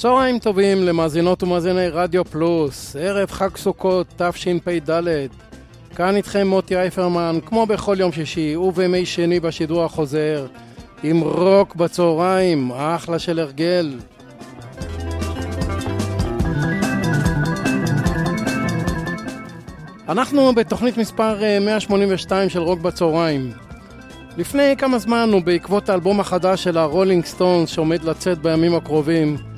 צהריים טובים למאזינות ומאזיני רדיו פלוס, ערב חג סוכות תשפ"ד. כאן איתכם מוטי אייפרמן, כמו בכל יום שישי ובימי שני בשידור החוזר, עם רוק בצהריים, אחלה של הרגל. אנחנו בתוכנית מספר 182 של רוק בצהריים. לפני כמה זמן ובעקבות האלבום החדש של הרולינג סטונס שעומד לצאת בימים הקרובים, אה,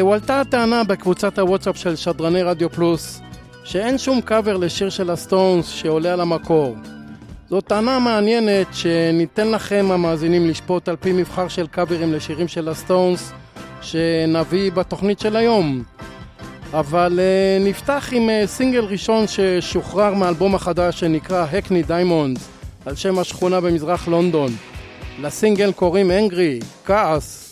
הועלתה הטענה בקבוצת הוואטסאפ של שדרני רדיו פלוס שאין שום קאבר לשיר של הסטונס שעולה על המקור. זו טענה מעניינת שניתן לכם המאזינים לשפוט על פי מבחר של קאברים לשירים של הסטונס שנביא בתוכנית של היום. אבל uh, נפתח עם uh, סינגל ראשון ששוחרר מאלבום החדש שנקרא Hackney Diamonds על שם השכונה במזרח לונדון. לסינגל קוראים אנגרי, כעס.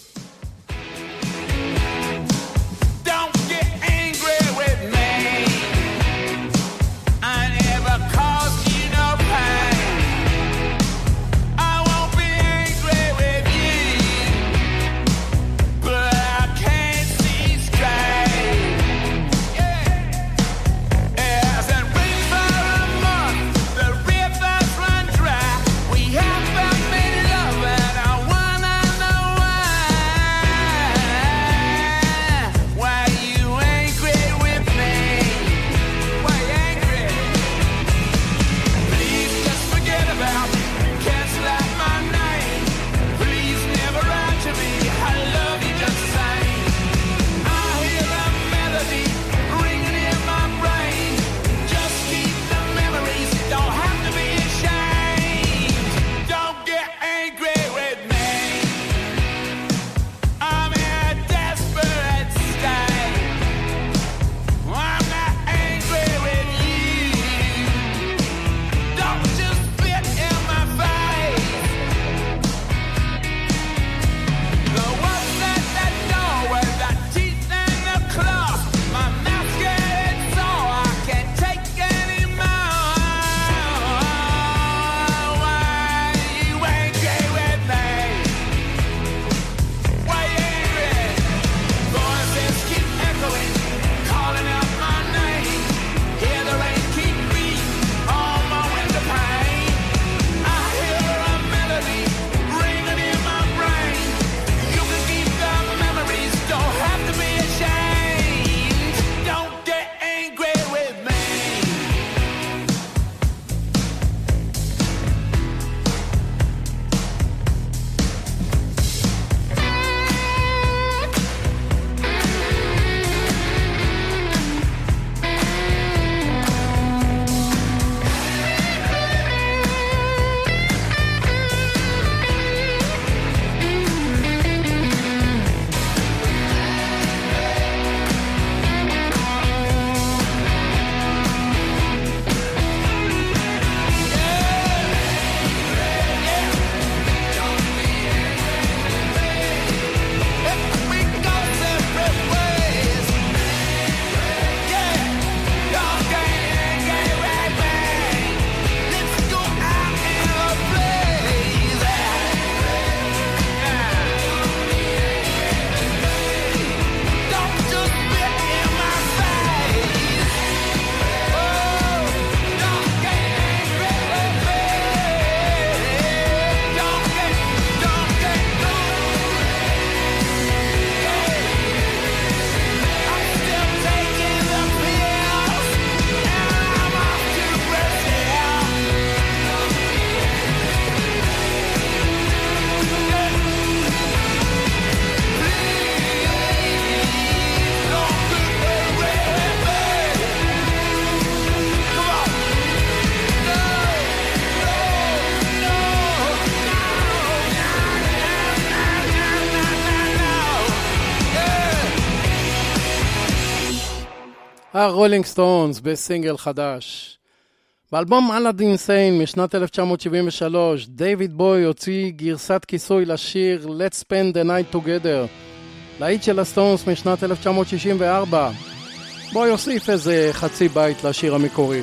הרולינג סטונס בסינגל חדש. באלבום אלאדין סיין משנת 1973, דיוויד בוי הוציא גרסת כיסוי לשיר Let's Spend the Night Together, להיט של הסטונס משנת 1964. בוי הוסיף איזה חצי בית לשיר המקורי.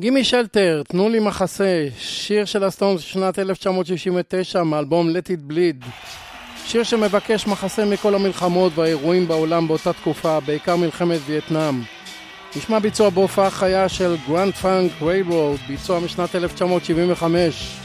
Gimme Shelter, תנו לי מחסה, שיר של הסטונס שנת 1969 מאלבום Let It Bleed. שיר שמבקש מחסה מכל המלחמות והאירועים בעולם באותה תקופה, בעיקר מלחמת וייטנאם. נשמע ביצוע בהופעה חיה של גרנד פאנק ריילרוד, ביצוע משנת 1975.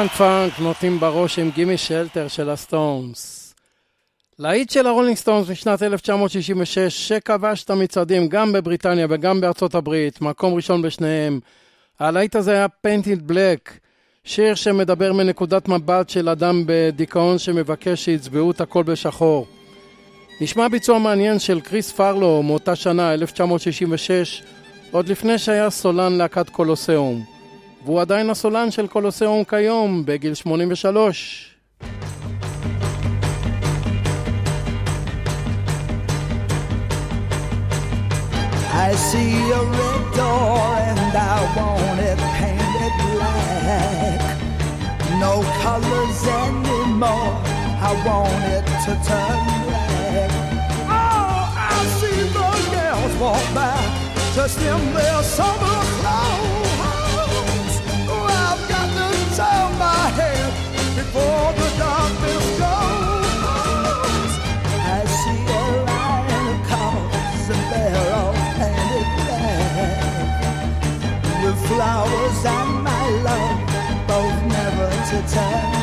גרנד פאנק נותנים בראש עם Gimme Shelter של הסטונס. להיט של הרולינג סטונס משנת 1966 שכבש את המצעדים גם בבריטניה וגם בארצות הברית, מקום ראשון בשניהם. הלהיט הזה היה Paint It Black, שיר שמדבר מנקודת מבט של אדם בדיכאון שמבקש שיצבעו את הכל בשחור. נשמע ביצוע מעניין של כריס פארלו מאותה שנה, 1966, עוד לפני שהיה סולן להקת קולוסיאום. והוא עדיין הסולן של קולוסיאום כיום, בגיל 83. I see a red door and I want it painted black. No colors anymore, I want it to turn black. Oh, I see the girls walk by, just in their summer clothes. Flowers and my love both never to turn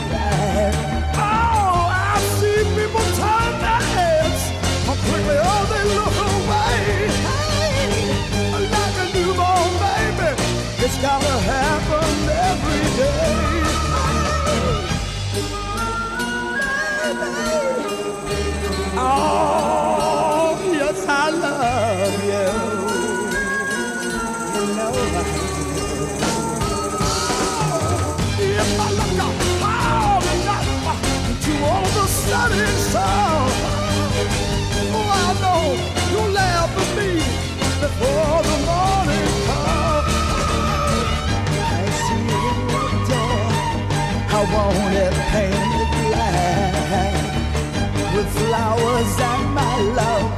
painted black with flowers and my love,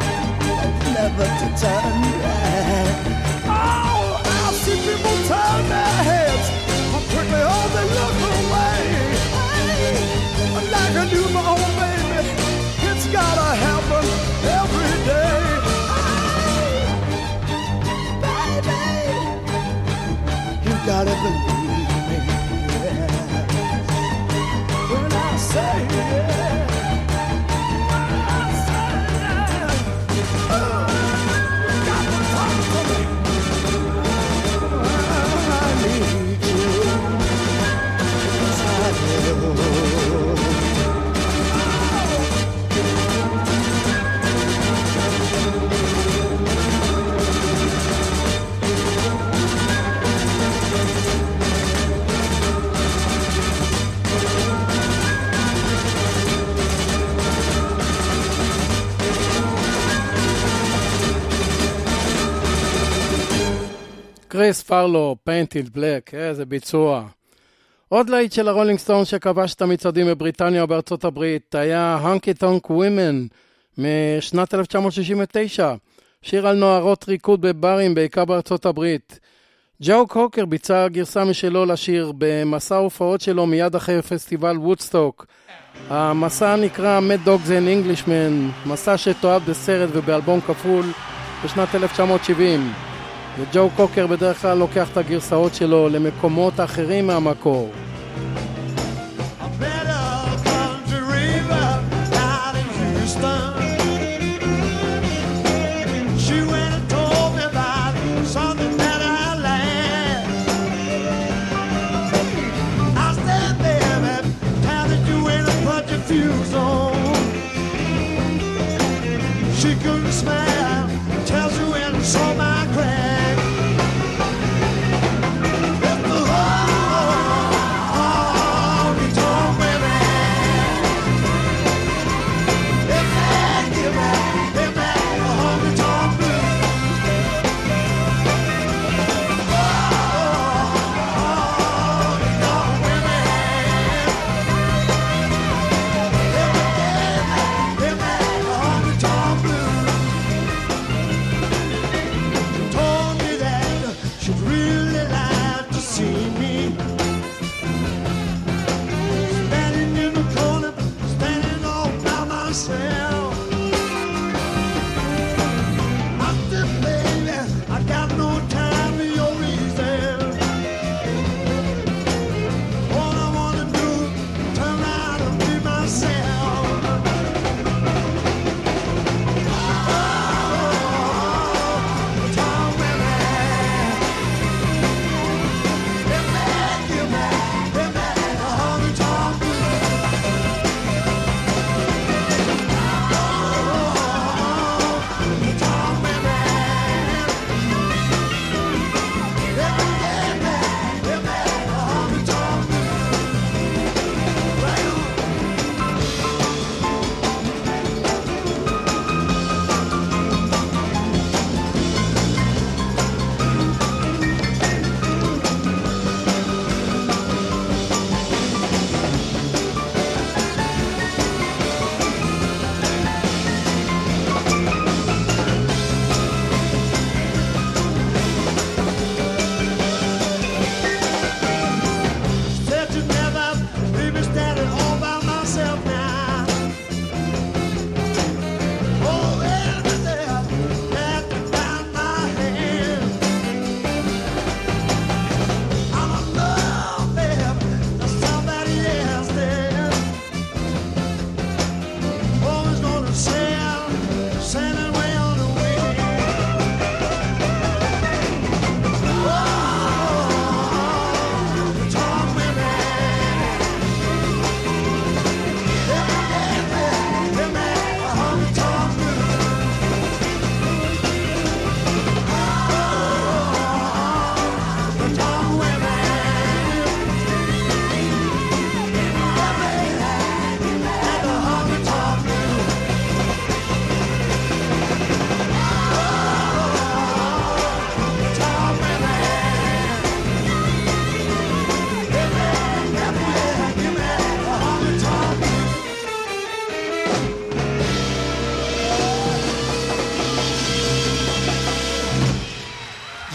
never to turn back. Oh, I see people turn their heads, how quickly oh they look away. Hey, like a newborn baby, it's gotta happen every day. Hey, baby, you gotta believe כריס פארלו, Paint It Black, איזה ביצוע. עוד להיט של הרולינג סטונס שכבש את המצעדים בבריטניה ובארצות הברית היה Honky Tonk Women משנת 1969, שיר על נערות ריקוד בברים, בעיקר בארצות הברית. ג'ו קוקר ביצע גרסה משלו לשיר במסע ההופעות שלו מיד אחרי פסטיבל וודסטוק. המסע נקרא Mad Dogs and Englishmen, מסע שתועד בסרט ובאלבום כפול בשנת 1970. וג'ו קוקר בדרך כלל לוקח את הגרסאות שלו למקומות אחרים מהמקור.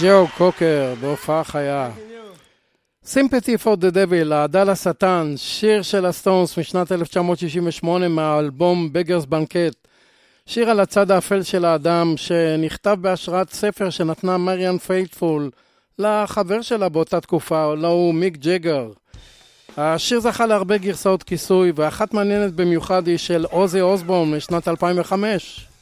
ג'ו קוקר בהופעה חיה. Sympathy for the Devil, האהדה לשטן, שיר של הסטונס משנת 1968 מהאלבום Beggars Banquet. שיר על הצד האפל של האדם, שנכתב בהשראת ספר שנתנה מריאן פייטפול לחבר שלה באותה תקופה, הלא הוא מיק ג'גר. השיר זכה להרבה גרסאות כיסוי, ואחת מעניינת במיוחד היא של אוזי אוסבורן משנת 2005.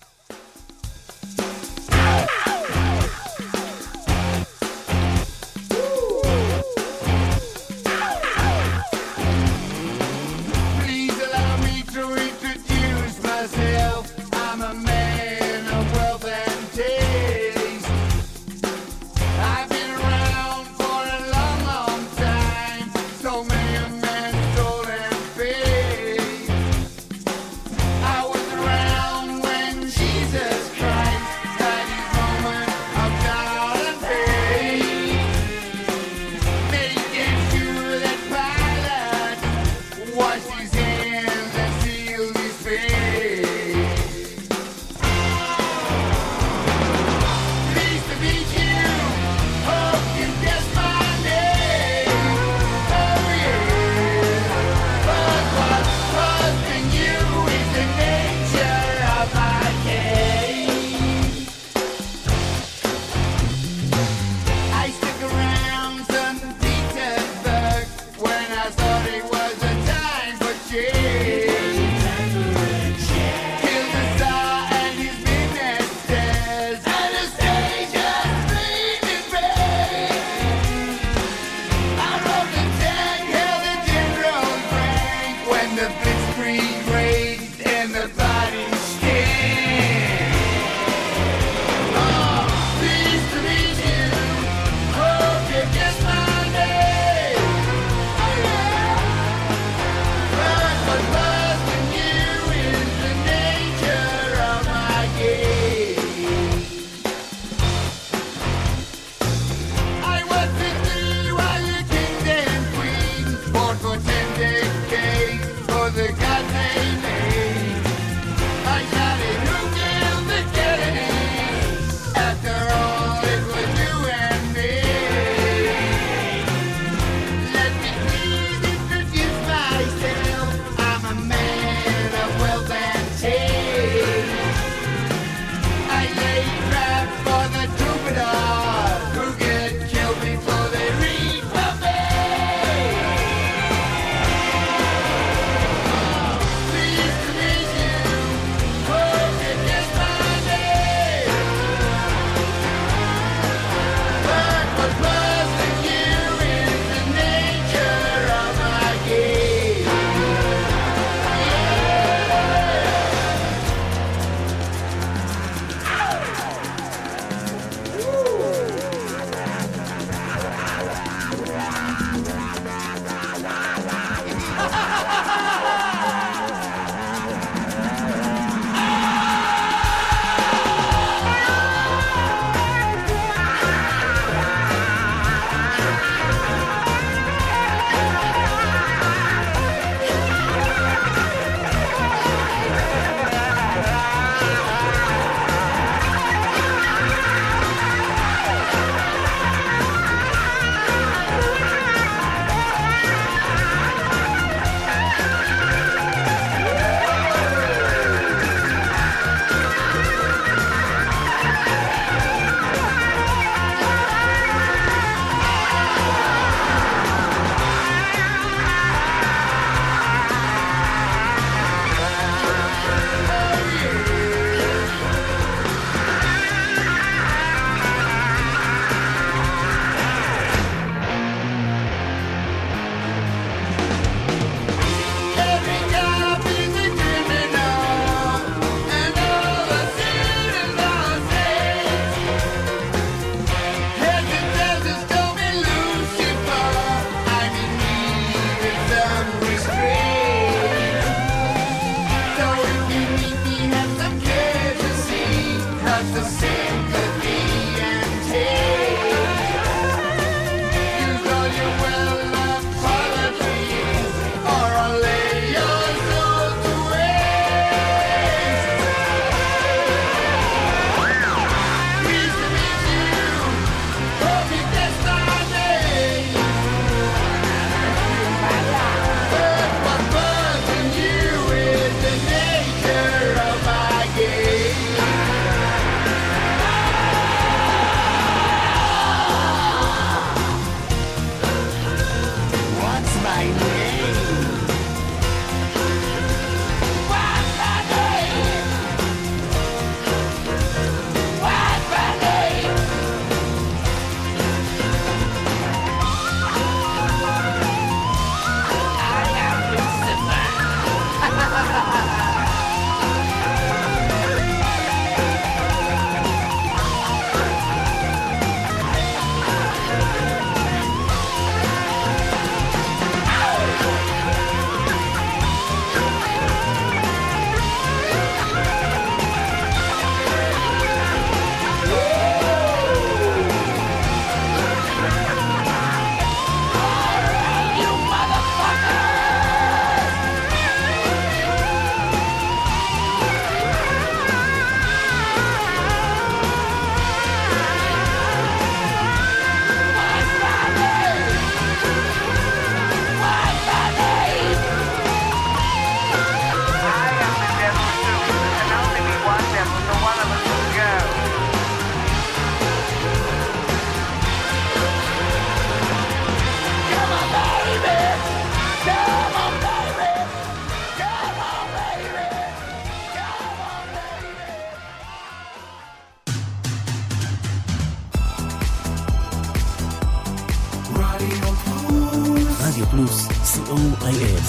רדיו פלוס, co.il.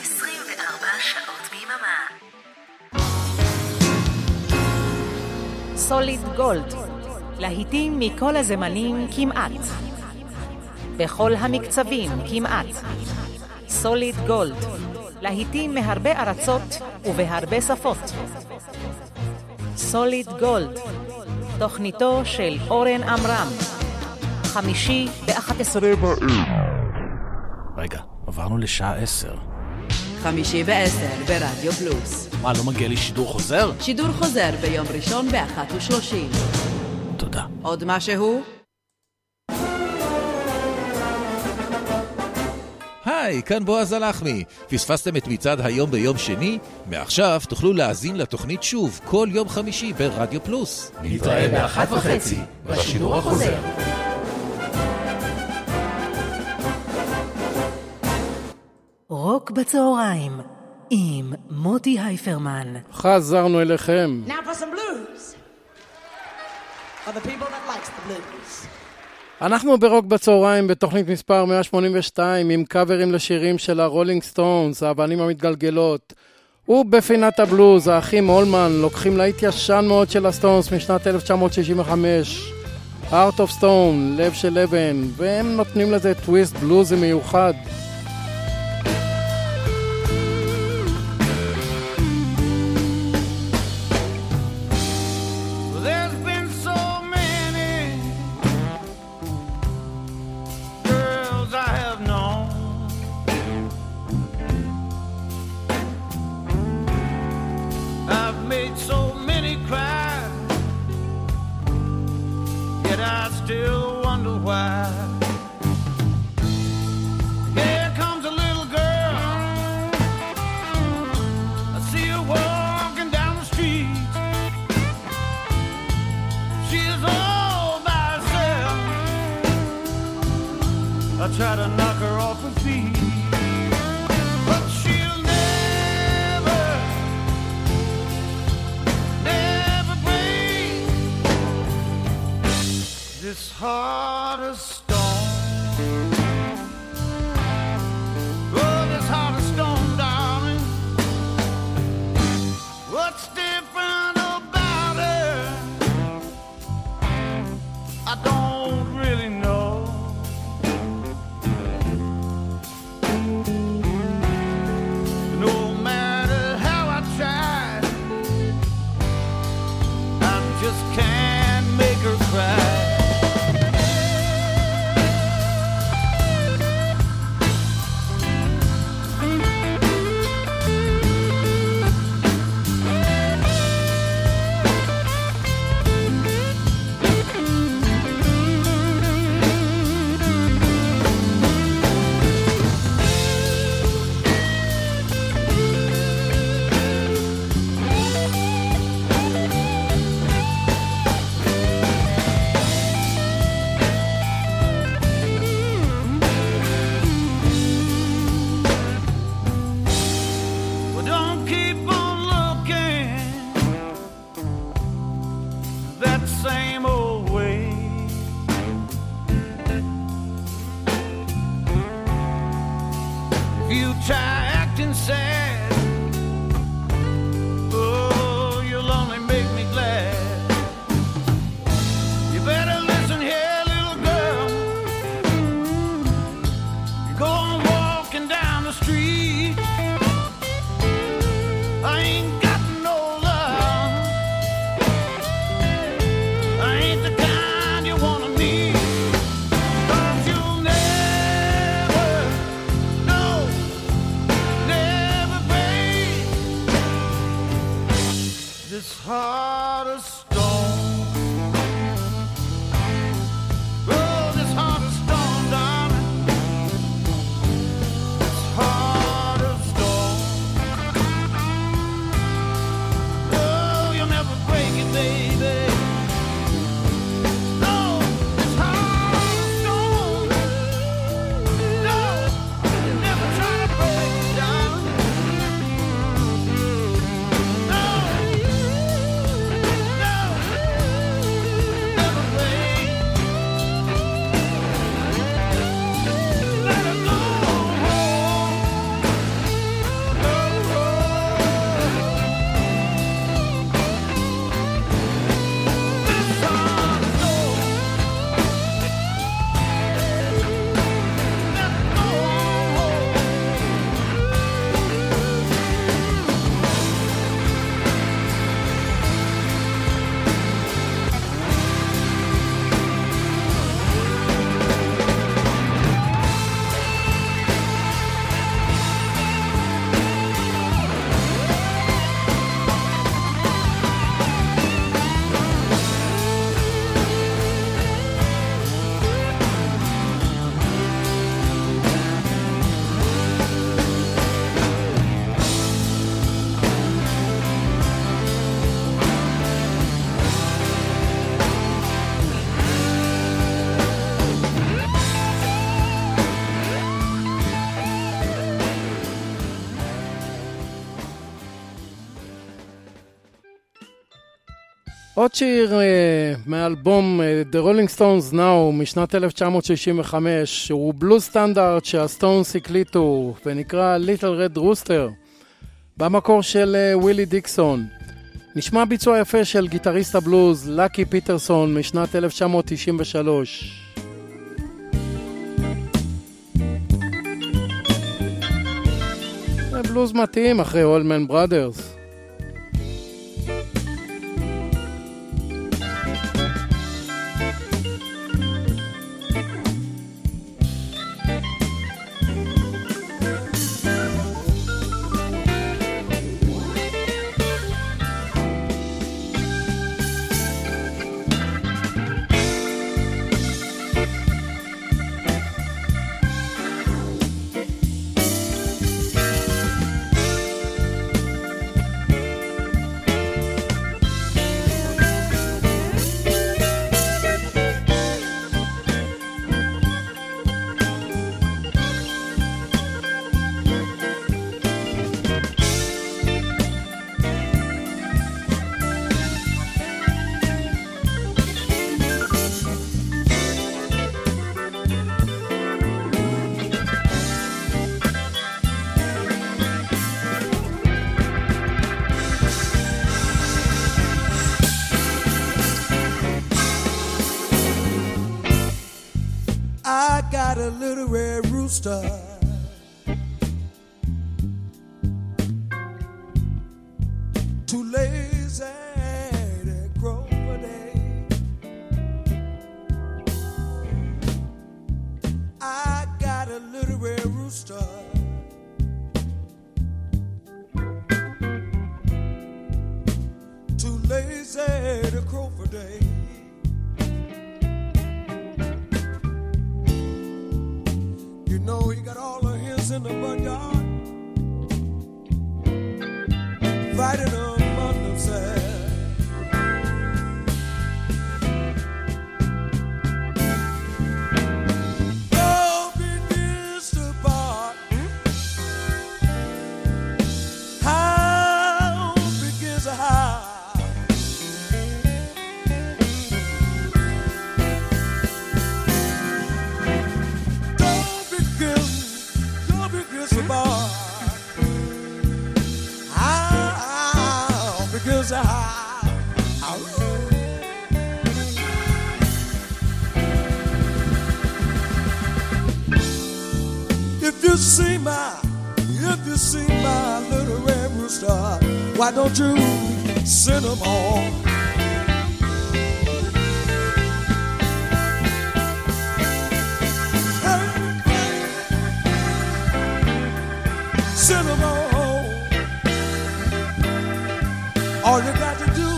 24 שעות ביממה. סוליד גולד, להיטים מכל הזמנים כמעט. בכל המקצבים כמעט. סוליד גולד, להיטים מהרבה ארצות ובהרבה שפות. סוליד גולד, תוכניתו של אורן עמרם. חמישי ב-11 רגע, עברנו לשעה עשר. חמישי בעשר ברדיו פלוס. מה, לא מגיע לי שידור חוזר? שידור חוזר ביום ראשון באחת ושלושים. תודה. עוד משהו? היי, כאן בועז הלחמי. פספסתם את מצעד היום ביום שני? מעכשיו תוכלו להאזין לתוכנית שוב כל יום חמישי ברדיו פלוס. נתראה באחת וחצי בשידור החוזר. רוק בצהריים עם מוטי הייפרמן. חזרנו אליכם. Now for some blues. For the people that likes the blues. אנחנו ברוק בצהריים בתוכנית מספר 182 עם קאברים לשירים של הרולינג סטונס, האבנים המתגלגלות. ובפינת הבלוז, האחים הולמן לוקחים להיט ישן מאוד של הסטונס משנת 1965, Art of Stone, לב של אבן, והם נותנים לזה טוויסט בלוזי מיוחד. made so many cry. Yet I still wonder why. Here comes a little girl. I see her walking down the street. All by herself. I try to It's hard as If you try acting sad Ah. עוד שיר אה, מאלבום אה, The Rolling Stones Now משנת 1965, שהוא בלוז סטנדרט שהסטונס הקליטו ונקרא Little Red Rooster, במקור של ווילי אה, דיקסון. נשמע ביצוע יפה של גיטריסט הבלוז לקי פיטרסון משנת 1993. זה בלוז מתאים אחרי Holmes Brothers little red rooster. Why don't you send them on? Send them on. All you got to do,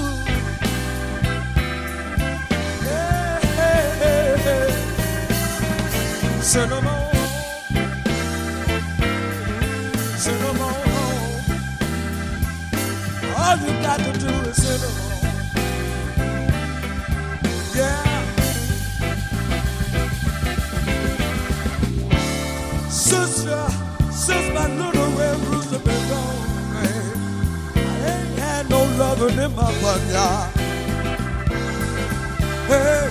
yeah, yeah, yeah. send them on. Send them got to do. Yeah. Since my little red been gone, man, I ain't had no loving in my backyard. Hey.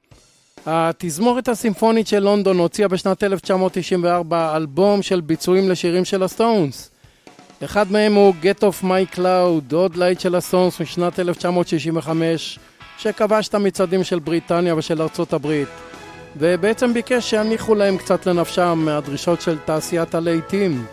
התזמורת הסימפונית של לונדון הוציאה בשנת 1994 אלבום של ביצועים לשירים של הסטונס. אחד מהם הוא Get Off My Cloud, עוד להיט של הסטונס משנת 1965, שכבש את המצעדים של בריטניה ושל ארצות הברית. ובעצם ביקש שיניחו להם קצת לנפשם מהדרישות של תעשיית הלהיטים.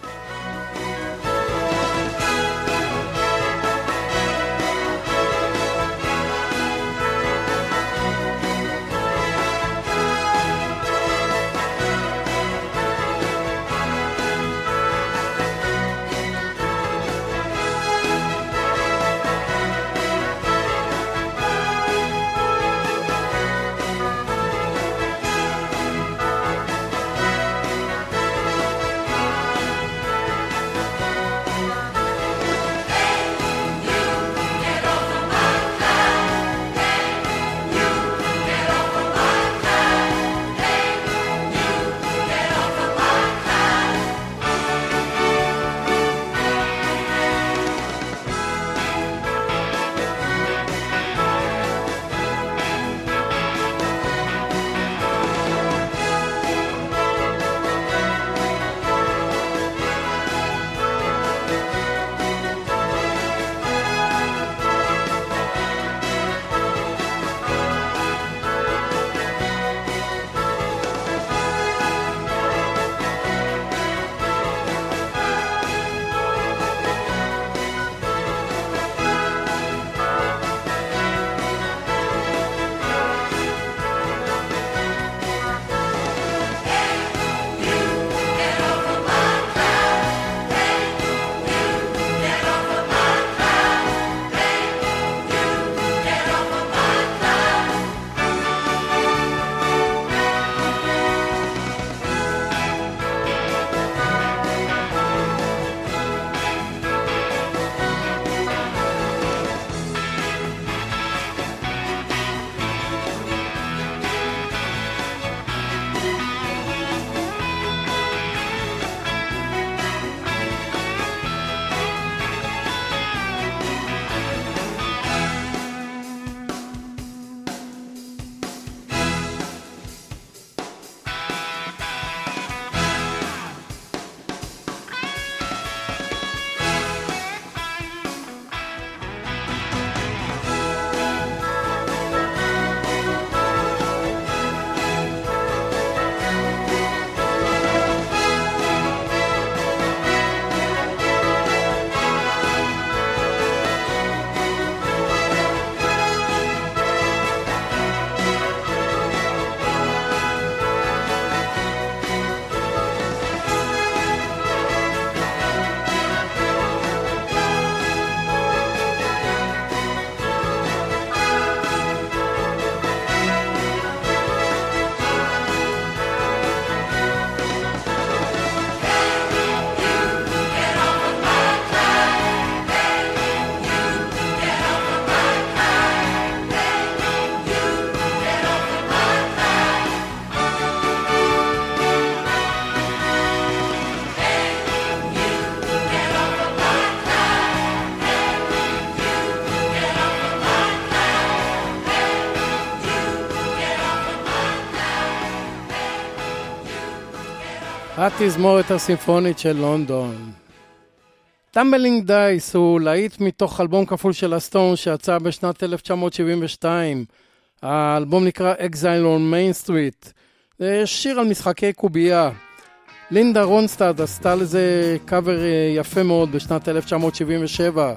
התזמורת הסימפונית של לונדון. Tumbling Dice הוא להיט מתוך אלבום כפול של הסטונס שיצא בשנת 1972. האלבום נקרא Exile on Main Street. זה שיר על משחקי קובייה. לינדה רונסטאד עשתה לזה קאבר אה, יפה מאוד בשנת 1977.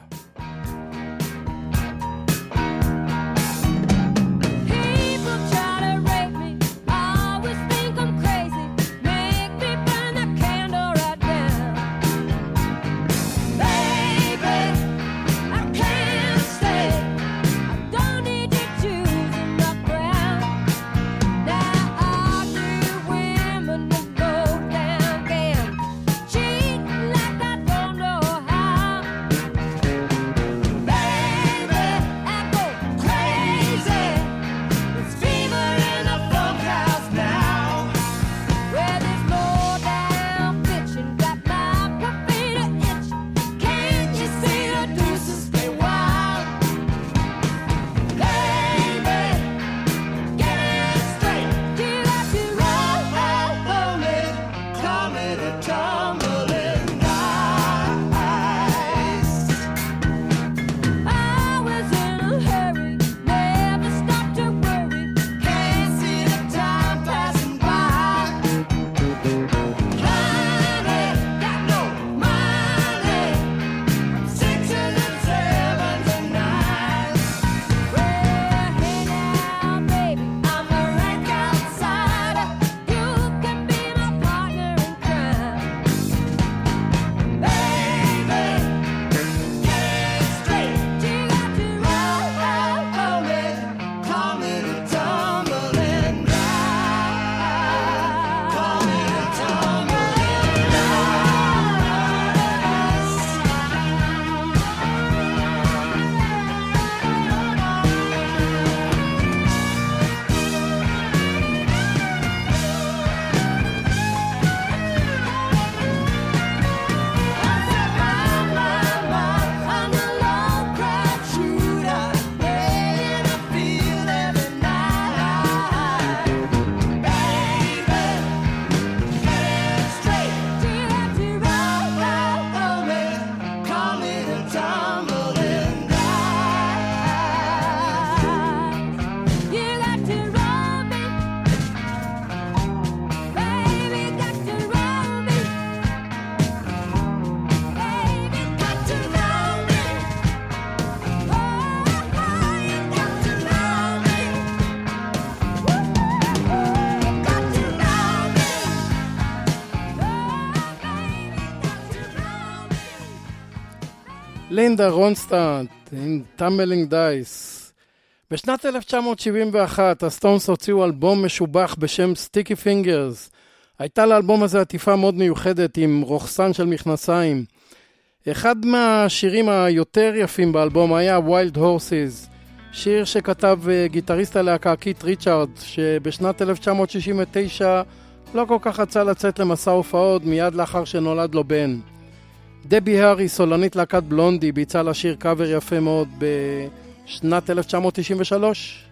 לינדה רונסטאדט עם Tumbling Dice. בשנת 1971 הסטונס הוציאו אלבום משובח בשם Sticky Fingers. הייתה לאלבום הזה עטיפה מאוד מיוחדת עם רוכסן של מכנסיים. אחד מהשירים היותר יפים באלבום היה Wild Horses, שיר שכתב אה, גיטריסט הלהקה קיט ריצ'ארדס, שבשנת 1969 לא כל כך רצה לצאת למסע הופעות מיד לאחר שנולד לו בן. דבי הארי, סולנית להקת בלונדי, ביצעה לשיר קאבר יפה מאוד בשנת 1993.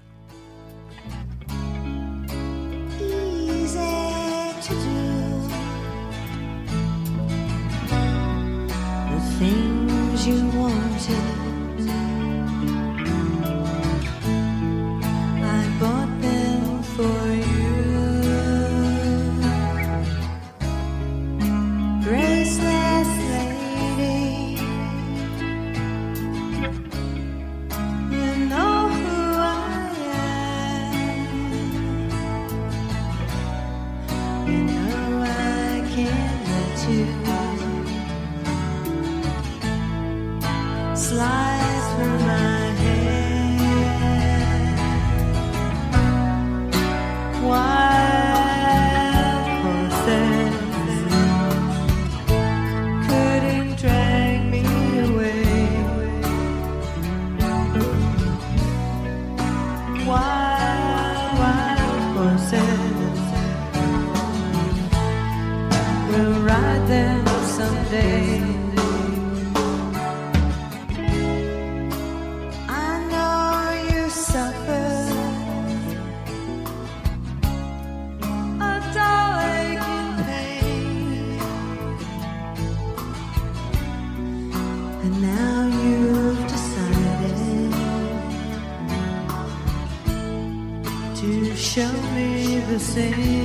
say.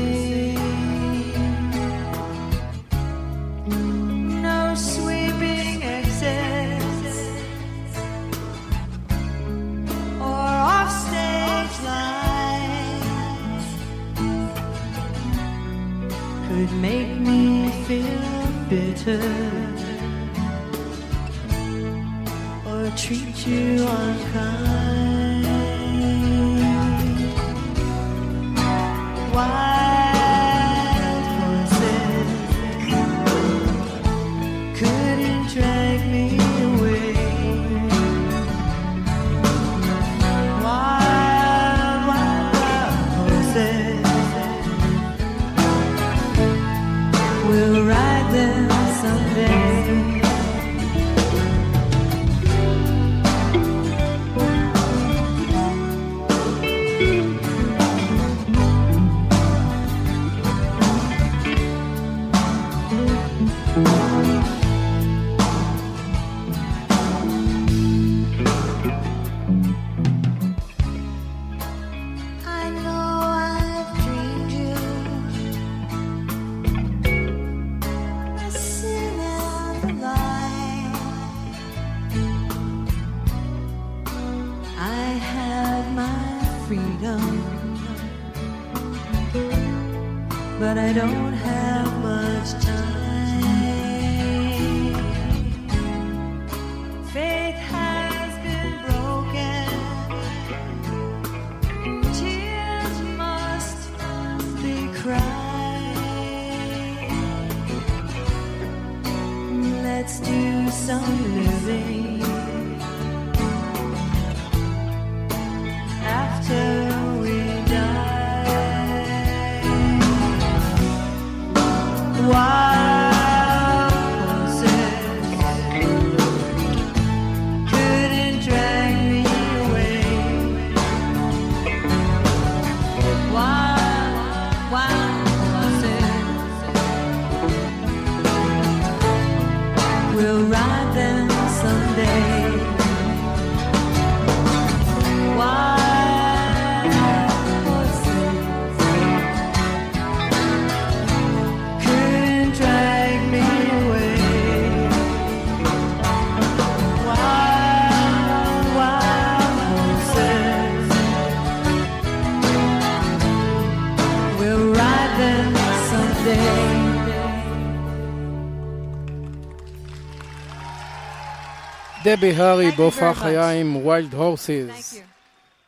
דבי הארי בהופעה חיה עם Wild Horses.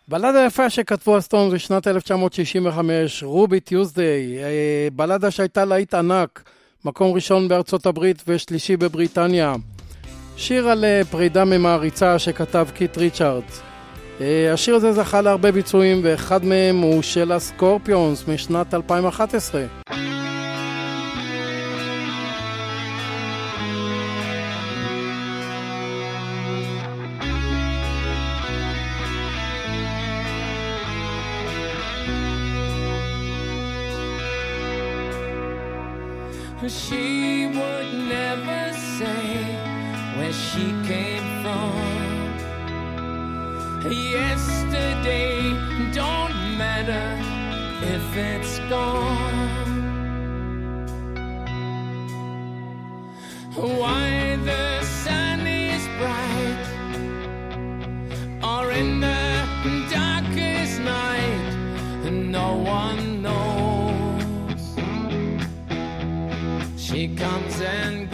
בלדה יפה שכתבו הסטונס בשנת 1965, Ruby Tuesday, אה, בלדה שהייתה להיט ענק, מקום ראשון בארצות הברית ושלישי בבריטניה. שיר על אה, פרידה ממעריצה שכתב קיט ריצ'רדס. אה, השיר הזה זכה להרבה ביצועים, ואחד מהם הוא של הסקורפיונס משנת 2011. comes and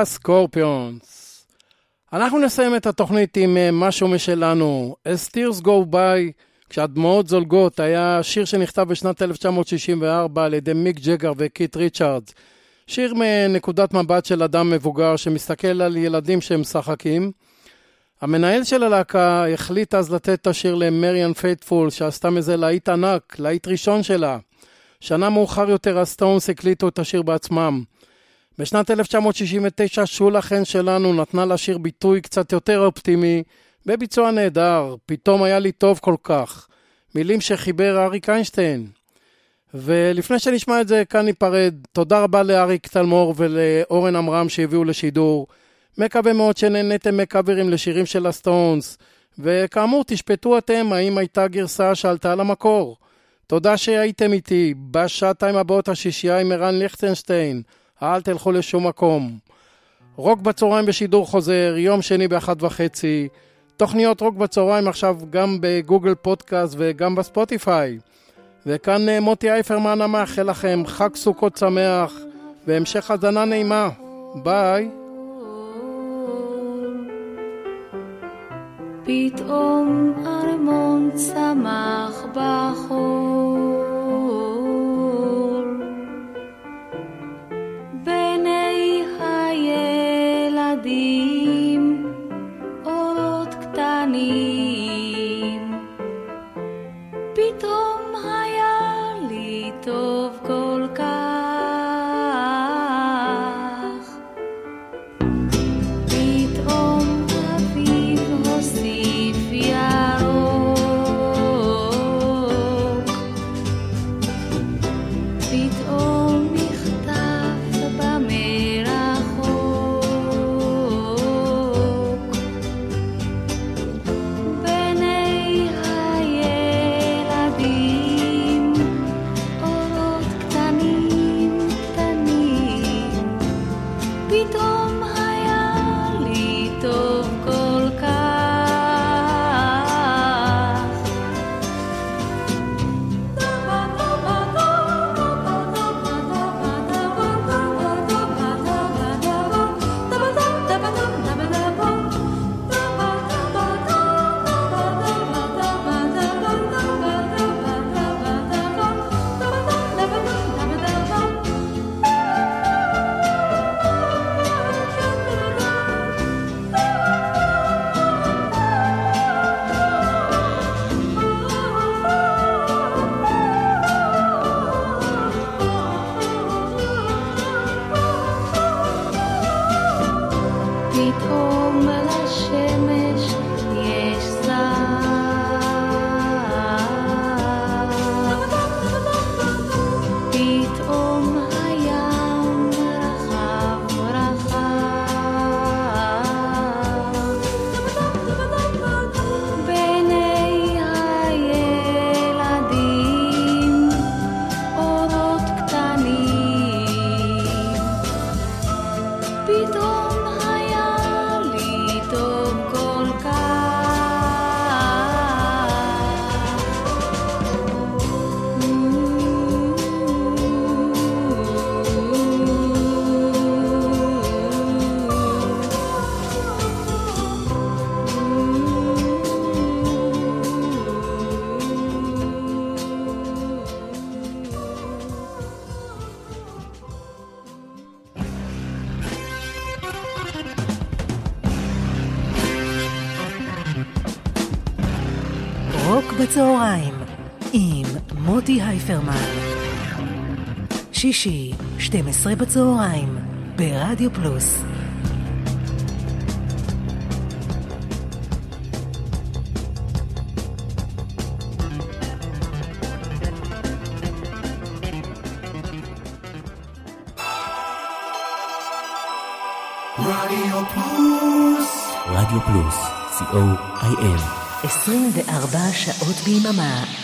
הסקורפיונס. אנחנו נסיים את התוכנית עם אה, משהו משלנו. As Tears Go By, כשהדמעות זולגות, היה שיר שנכתב בשנת 1964 על ידי מיק ג'גר וקיט ריצ'רדס. שיר מנקודת מבט של אדם מבוגר שמסתכל על ילדים שהם משחקים. המנהל של הלהקה החליט אז לתת את השיר למריאן פייטפול, שעשתה מזה להיט ענק, להיט ראשון שלה. שנה מאוחר יותר הסטונס הקליטו את השיר בעצמם. בשנת 1969 שולה חן שלנו נתנה לשיר ביטוי קצת יותר אופטימי, בביצוע נהדר, פתאום היה לי טוב כל כך. מילים שחיבר אריק איינשטיין. ולפני שנשמע את זה, כאן ניפרד. תודה רבה לאריק תלמור ולאורן עמרם שהביאו לשידור. מקווה מאוד שנהניתם מקאברים לשירים של הסטונס. וכאמור, תשפטו אתם האם הייתה גרסה שעלתה למקור. תודה שהייתם איתי. בשעתיים הבאות השישייה עם ערן ליכטנשטיין. אל תלכו לשום מקום. רוק בצהריים בשידור חוזר, יום שני באחת וחצי. תוכניות רוק בצהריים עכשיו גם בגוגל פודקאסט וגם בספוטיפיי. וכאן אה, מוטי אייפרמן המאחל לכם חג סוכות שמח והמשך האזנה נעימה. ביי. פתאום ארמון צמח בחור need. בצהריים, ברדיו פלוס. רדיו פלוס. רדיו פלוס, co.il 24 שעות ביממה.